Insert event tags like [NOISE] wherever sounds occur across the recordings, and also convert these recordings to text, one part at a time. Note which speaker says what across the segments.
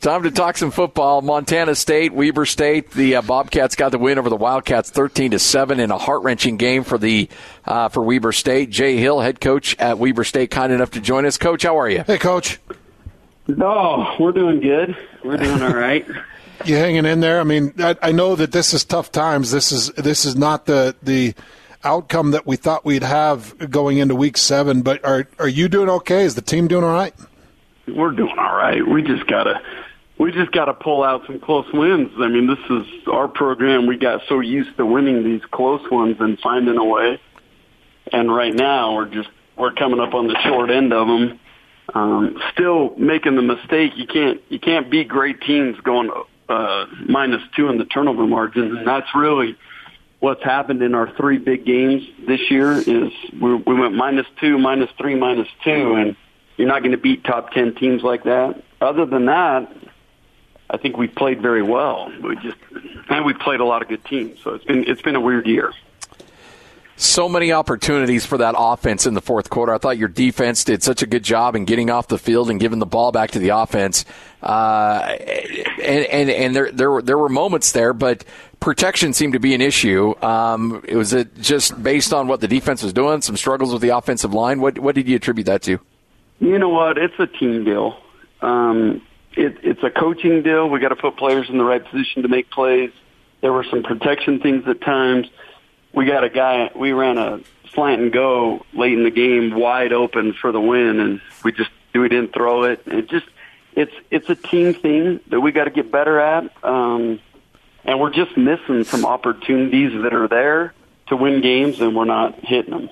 Speaker 1: Time to talk some football. Montana State, Weber State. The uh, Bobcats got the win over the Wildcats, thirteen to seven, in a heart wrenching game for the uh, for Weber State. Jay Hill, head coach at Weber State, kind enough to join us. Coach, how are you?
Speaker 2: Hey, coach.
Speaker 3: No, we're doing good. We're doing all right. [LAUGHS]
Speaker 2: you hanging in there? I mean, I, I know that this is tough times. This is this is not the the outcome that we thought we'd have going into week seven. But are are you doing okay? Is the team doing all right?
Speaker 3: We're doing all right. We just gotta we just got to pull out some close wins. I mean, this is our program. We got so used to winning these close ones and finding a way. And right now, we're just we're coming up on the short end of them. Um, still making the mistake. You can't you can't beat great teams going uh, minus two in the turnover margin, and that's really what's happened in our three big games this year. Is we, we went minus two, minus three, minus two, and you're not going to beat top ten teams like that. Other than that, I think we played very well. We just and we played a lot of good teams. So it's been it's been a weird year.
Speaker 1: So many opportunities for that offense in the fourth quarter. I thought your defense did such a good job in getting off the field and giving the ball back to the offense. Uh, and and, and there, there, were, there were moments there, but protection seemed to be an issue. Um, it was it just based on what the defense was doing, some struggles with the offensive line. What, what did you attribute that to?
Speaker 3: You know what? It's a team deal. Um, it, it's a coaching deal. We got to put players in the right position to make plays. There were some protection things at times. We got a guy. We ran a slant and go late in the game, wide open for the win, and we just we didn't throw it. It just it's it's a team thing that we got to get better at, um, and we're just missing some opportunities that are there to win games, and we're not hitting them.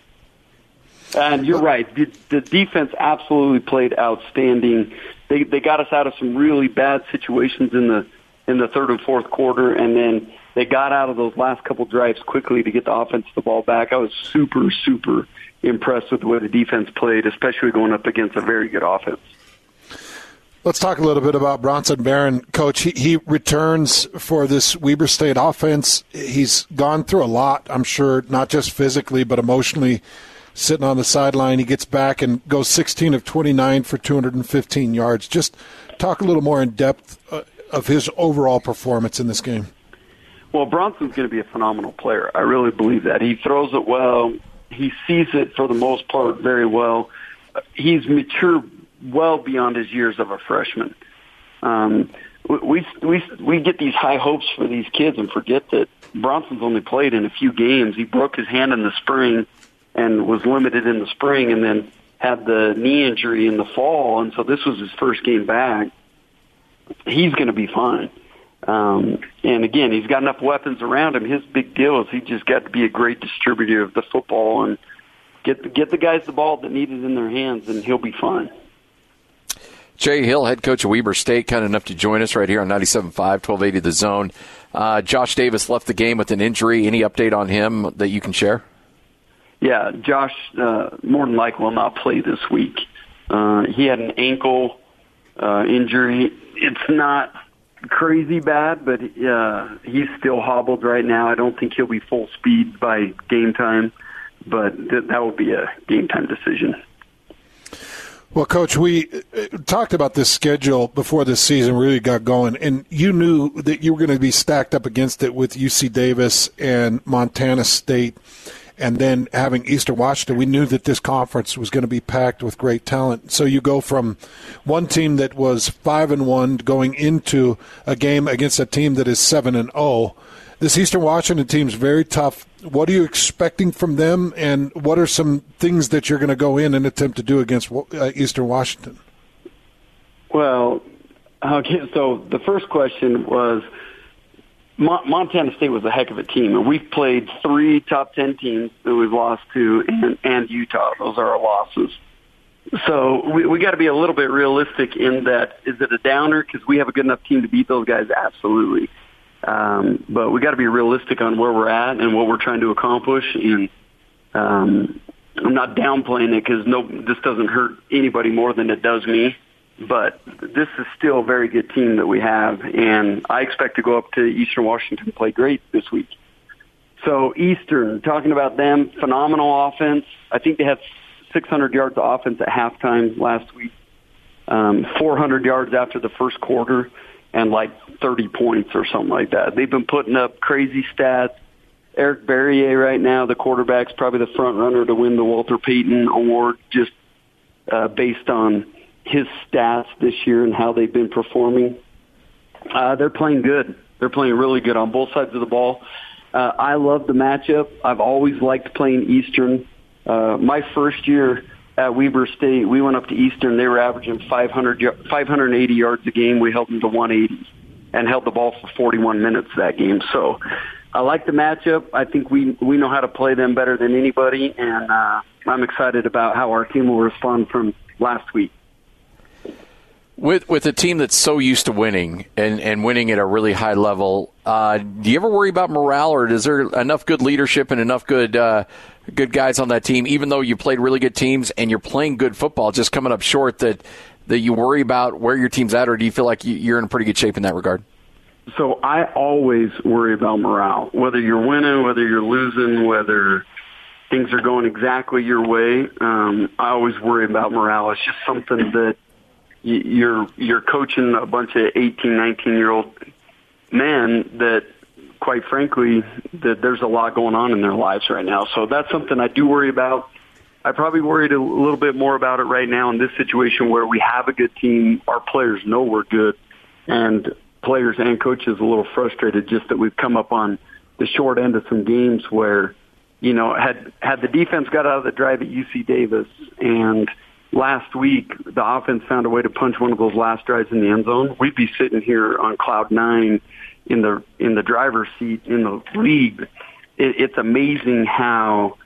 Speaker 3: And you're right. The, the defense absolutely played outstanding. They they got us out of some really bad situations in the in the third and fourth quarter, and then they got out of those last couple drives quickly to get the offense the ball back. I was super super impressed with the way the defense played, especially going up against a very good offense.
Speaker 2: Let's talk a little bit about Bronson Barron, coach. He, he, returns for this Weber State offense. He's gone through a lot, I'm sure, not just physically but emotionally sitting on the sideline. He gets back and goes 16 of 29 for 215 yards. Just talk a little more in depth uh, of his overall performance in this game.
Speaker 3: Well, Bronson's going to be a phenomenal player. I really believe that. He throws it well. He sees it for the most part very well. He's mature well beyond his years of a freshman. Um, we we we get these high hopes for these kids and forget that Bronson's only played in a few games. He broke his hand in the spring and was limited in the spring and then had the knee injury in the fall. And so this was his first game back. He's going to be fine. Um, and again, he's got enough weapons around him. His big deal is he just got to be a great distributor of the football and get the, get the guys the ball that need it in their hands, and he'll be fine.
Speaker 1: Jay Hill, head coach of Weber State, kind enough to join us right here on 97.5, 1280 The Zone. Uh, Josh Davis left the game with an injury. Any update on him that you can share?
Speaker 3: Yeah, Josh uh, more than likely will not play this week. Uh, he had an ankle uh, injury. It's not crazy bad, but uh, he's still hobbled right now. I don't think he'll be full speed by game time, but th- that will be a game time decision.
Speaker 2: Well, Coach, we uh, talked about this schedule before this season really got going, and you knew that you were going to be stacked up against it with UC Davis and Montana State and then having Eastern Washington, we knew that this conference was going to be packed with great talent. So you go from one team that was five and one going into a game against a team that is seven and zero. Oh. This Eastern Washington team's very tough. What are you expecting from them, and what are some things that you're going to go in and attempt to do against uh, Eastern Washington?
Speaker 3: Well, okay. So the first question was Montana State was a heck of a team, and we've played three top ten teams that we've lost to, and, and Utah. Those are our losses. So we, we got to be a little bit realistic in that. Is it a downer because we have a good enough team to beat those guys? Absolutely. Um, but we got to be realistic on where we're at and what we're trying to accomplish. And um, I'm not downplaying it because no, this doesn't hurt anybody more than it does me. But this is still a very good team that we have, and I expect to go up to Eastern Washington and play great this week. So Eastern, talking about them, phenomenal offense. I think they had 600 yards of offense at halftime last week, um, 400 yards after the first quarter, and like 30 points or something like that. They've been putting up crazy stats. Eric Barriere right now, the quarterback's probably the front runner to win the Walter Payton Award, just uh, based on his stats this year and how they've been performing. Uh, they're playing good. They're playing really good on both sides of the ball. Uh, I love the matchup. I've always liked playing Eastern. Uh, my first year at Weber State, we went up to Eastern. They were averaging 500, 580 yards a game. We held them to 180 and held the ball for 41 minutes that game. So I like the matchup. I think we we know how to play them better than anybody, and uh, I'm excited about how our team will respond from last week.
Speaker 1: With with a team that's so used to winning and, and winning at a really high level, uh, do you ever worry about morale, or is there enough good leadership and enough good uh, good guys on that team? Even though you played really good teams and you're playing good football, just coming up short, that that you worry about where your team's at, or do you feel like you're in pretty good shape in that regard?
Speaker 3: So I always worry about morale, whether you're winning, whether you're losing, whether things are going exactly your way. Um, I always worry about morale. It's just something that you're you're coaching a bunch of 18, 19 year old men that quite frankly that there's a lot going on in their lives right now. So that's something I do worry about. I probably worried a little bit more about it right now in this situation where we have a good team. Our players know we're good and players and coaches a little frustrated just that we've come up on the short end of some games where, you know, had had the defense got out of the drive at UC Davis and – last week the offense found a way to punch one of those last drives in the end zone, we'd be sitting here on cloud nine in the in the driver's seat in the league. It, it's amazing how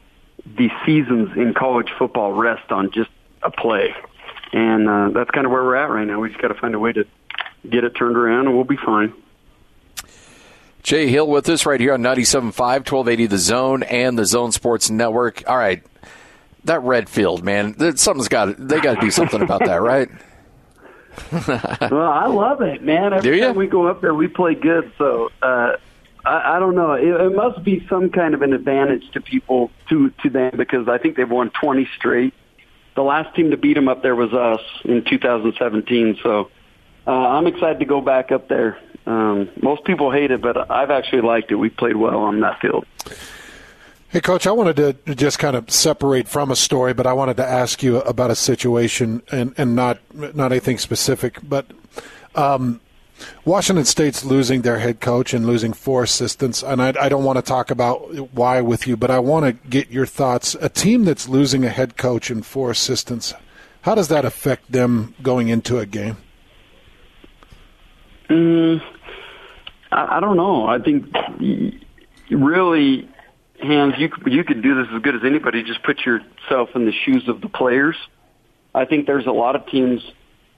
Speaker 3: the seasons in college football rest on just a play, and uh, that's kind of where we're at right now. We just got to find a way to get it turned around, and we'll be fine.
Speaker 1: Jay Hill with us right here on 97.5, 1280 The Zone and the Zone Sports Network. All right, that Redfield, man, something's got they got to do something about that, right? [LAUGHS]
Speaker 3: well, I love it, man. Every
Speaker 1: do
Speaker 3: time we go up there, we play good. So uh, I, I don't know. It, it must be some kind of an advantage to people to to them because I think they've won 20 straight. The last team to beat them up there was us in 2017. So uh, I'm excited to go back up there. Um, most people hate it, but I've actually liked it. We played well on that field.
Speaker 2: Hey, Coach, I wanted to just kind of separate from a story, but I wanted to ask you about a situation and, and not not anything specific. But um, Washington State's losing their head coach and losing four assistants, and I, I don't want to talk about why with you, but I want to get your thoughts. A team that's losing a head coach and four assistants, how does that affect them going into a game?
Speaker 3: Mm, I, I don't know. I think really Hans, you you could do this as good as anybody. Just put yourself in the shoes of the players. I think there's a lot of teams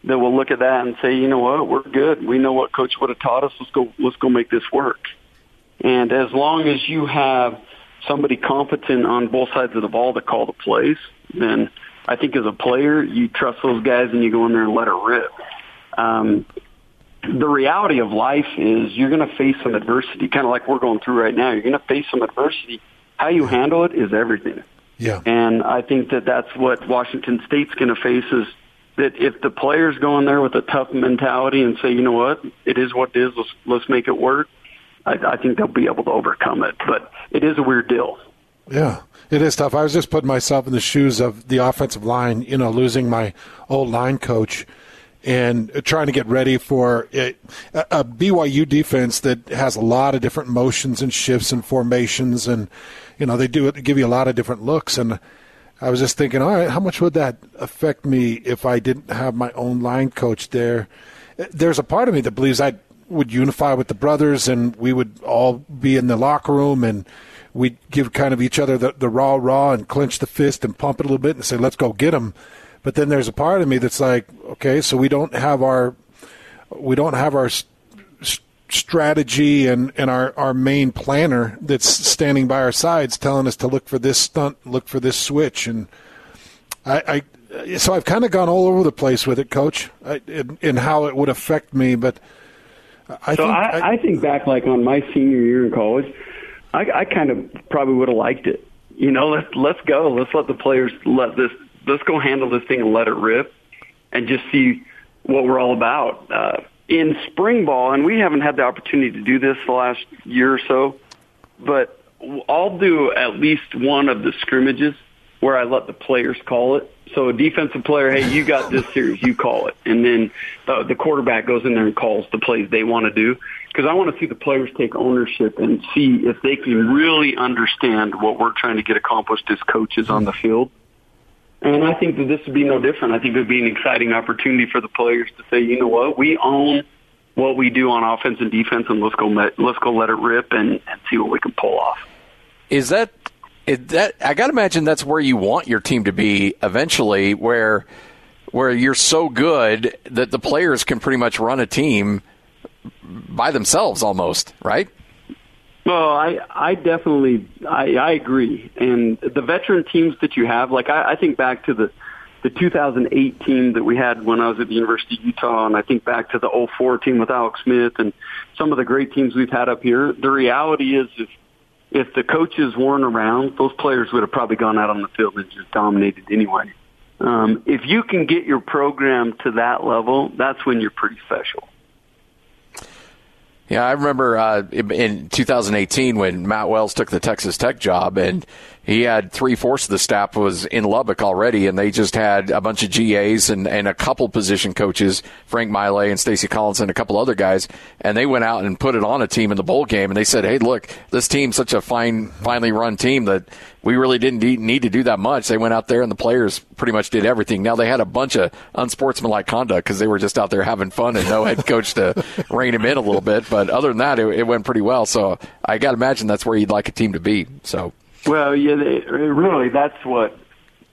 Speaker 3: that will look at that and say, you know what, we're good. We know what coach would have taught us. Let's go. Let's go make this work. And as long as you have somebody competent on both sides of the ball to call the plays, then I think as a player, you trust those guys and you go in there and let it rip. Um, the reality of life is you're going to face some adversity, kind of like we're going through right now. You're going to face some adversity how you handle it is everything.
Speaker 2: Yeah.
Speaker 3: And I think that that's what Washington State's going to face is that if the players go in there with a tough mentality and say, you know what, it is what it is, let's, let's make it work, I, I think they'll be able to overcome it. But it is a weird deal.
Speaker 2: Yeah, it is tough. I was just putting myself in the shoes of the offensive line, you know, losing my old line coach and trying to get ready for a, a BYU defense that has a lot of different motions and shifts and formations, and you know they do give you a lot of different looks. And I was just thinking, all right, how much would that affect me if I didn't have my own line coach there? There's a part of me that believes I would unify with the brothers, and we would all be in the locker room and we'd give kind of each other the, the raw raw and clench the fist and pump it a little bit and say let's go get them but then there's a part of me that's like, okay, so we don't have our we don't have our strategy and, and our, our main planner that's standing by our sides telling us to look for this stunt, look for this switch. And I, I so I've kind of gone all over the place with it, Coach, in, in how it would affect me. But I
Speaker 3: so
Speaker 2: think
Speaker 3: I, I, I, think back like on my senior year in college, I, I kind of probably would have liked it. You know, let's let's go. Let's let the players let this let's go handle this thing and let it rip and just see what we're all about. Uh, in spring ball, and we haven't had the opportunity to do this the last year or so, but I'll do at least one of the scrimmages where I let the players call it. So a defensive player, hey, you got this series, you call it. And then the, the quarterback goes in there and calls the plays they want to do. Because I want to see the players take ownership and see if they can really understand what we're trying to get accomplished as coaches on the field. And I think that this would be no different. I think it would be an exciting opportunity for the players to say, you know what, we own what we do on offense and defense, and let's go let, let's go let it rip and, and see what we can pull off.
Speaker 1: Is that is that? I got to imagine that's where you want your team to be eventually, where where you're so good that the players can pretty much run a team by themselves almost, right?
Speaker 3: Well, I I definitely I, I agree, and the veteran teams that you have, like I, I think back to the the 2008 team that we had when I was at the University of Utah, and I think back to the 04 team with Alex Smith and some of the great teams we've had up here. The reality is, if if the coaches weren't around, those players would have probably gone out on the field and just dominated anyway. Um, if you can get your program to that level, that's when you're pretty special.
Speaker 1: Yeah, I remember uh, in 2018 when Matt Wells took the Texas Tech job, and he had three fourths of the staff was in Lubbock already, and they just had a bunch of GAs and, and a couple position coaches, Frank Maile and Stacy Collins and a couple other guys, and they went out and put it on a team in the bowl game, and they said, "Hey, look, this team's such a fine, finely run team that we really didn't need to do that much. They went out there and the players pretty much did everything. Now they had a bunch of unsportsmanlike conduct because they were just out there having fun and no head [LAUGHS] coach to rein them in a little bit. But other than that, it, it went pretty well. So I got to imagine that's where you'd like a team to be. So.
Speaker 3: Well, yeah, they, really, that's what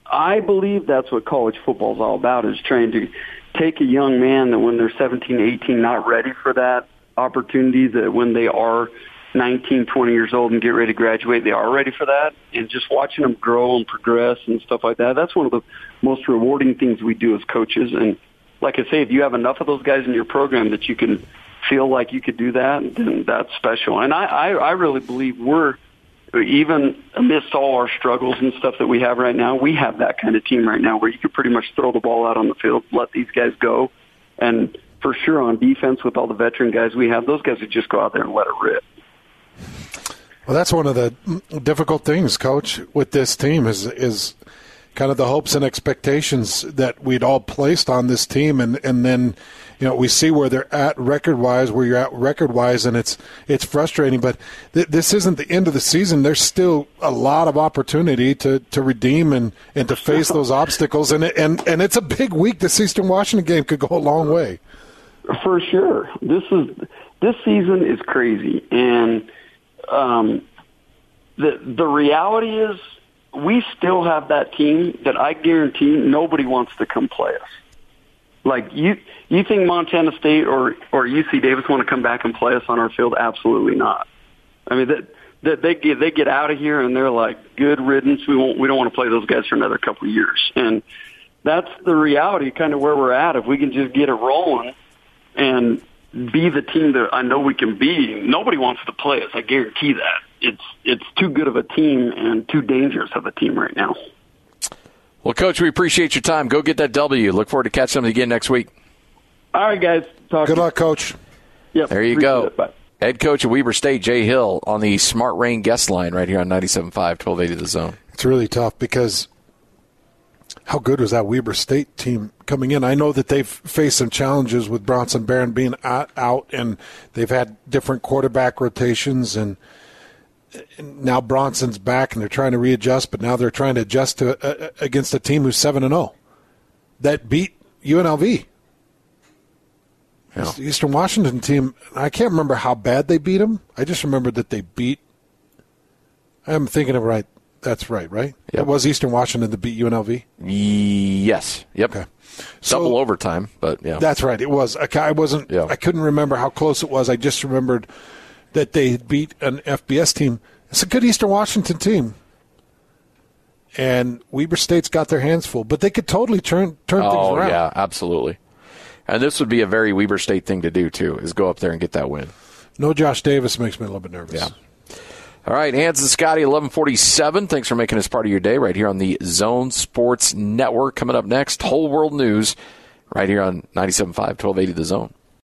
Speaker 3: I believe. That's what college football is all about: is trying to take a young man that when they're 17, 18, not ready for that opportunity, that when they are 19, 20 years old and get ready to graduate, they are ready for that. And just watching them grow and progress and stuff like that, that's one of the most rewarding things we do as coaches. And like I say, if you have enough of those guys in your program that you can feel like you could do that, then that's special. And I, I, I really believe we're, even amidst all our struggles and stuff that we have right now, we have that kind of team right now where you could pretty much throw the ball out on the field, let these guys go. And for sure on defense with all the veteran guys we have, those guys would just go out there and let it rip.
Speaker 2: Well, that's one of the difficult things, Coach, with this team is is kind of the hopes and expectations that we'd all placed on this team, and and then you know we see where they're at record wise, where you're at record wise, and it's it's frustrating. But th- this isn't the end of the season. There's still a lot of opportunity to, to redeem and, and to face those obstacles, and it, and and it's a big week. This Eastern Washington game could go a long way.
Speaker 3: For sure, this is this season is crazy, and um, the the reality is we still have that team that I guarantee nobody wants to come play us. Like you, you think Montana State or or UC Davis want to come back and play us on our field? Absolutely not. I mean that that they get they get out of here and they're like good riddance. We won't we don't want to play those guys for another couple of years. And that's the reality, kind of where we're at. If we can just get it rolling and be the team that I know we can be. Nobody wants to play us. I guarantee that. It's it's too good of a team and too dangerous of a team right now.
Speaker 1: Well, Coach, we appreciate your time. Go get that W. Look forward to catching them again next week.
Speaker 3: All right, guys.
Speaker 2: Talk good luck, Coach.
Speaker 3: Yep.
Speaker 1: There you go. Head coach of Weber State, Jay Hill, on the Smart Rain guest line right here on 97.5, 1280 The Zone.
Speaker 2: It's really tough because How good was that Weber State team coming in? I know that they've faced some challenges with Bronson Barron being out, and they've had different quarterback rotations, and, and now Bronson's back, and they're trying to readjust. But now they're trying to adjust to uh, against a team who's seven and zero that beat UNLV. Yeah. Eastern Washington team. I can't remember how bad they beat them. I just remember that they beat. I'm thinking of right. That's right, right? Yep. It was Eastern Washington that beat UNLV.
Speaker 1: Yes. Yep. Okay. So, Double overtime, but yeah.
Speaker 2: That's right. It was. I wasn't. Yeah. I couldn't remember how close it was. I just remembered that they beat an FBS team. It's a good Eastern Washington team. And Weber State's got their hands full, but they could totally turn turn
Speaker 1: oh,
Speaker 2: things around.
Speaker 1: yeah, absolutely. And this would be a very Weber State thing to do too, is go up there and get that win.
Speaker 2: No Josh Davis makes me a little bit nervous.
Speaker 1: Yeah. All right, Hans and Scotty, 1147. Thanks for making us part of your day right here on the Zone Sports Network. Coming up next, Whole World News right here on 97.5, 1280 The Zone.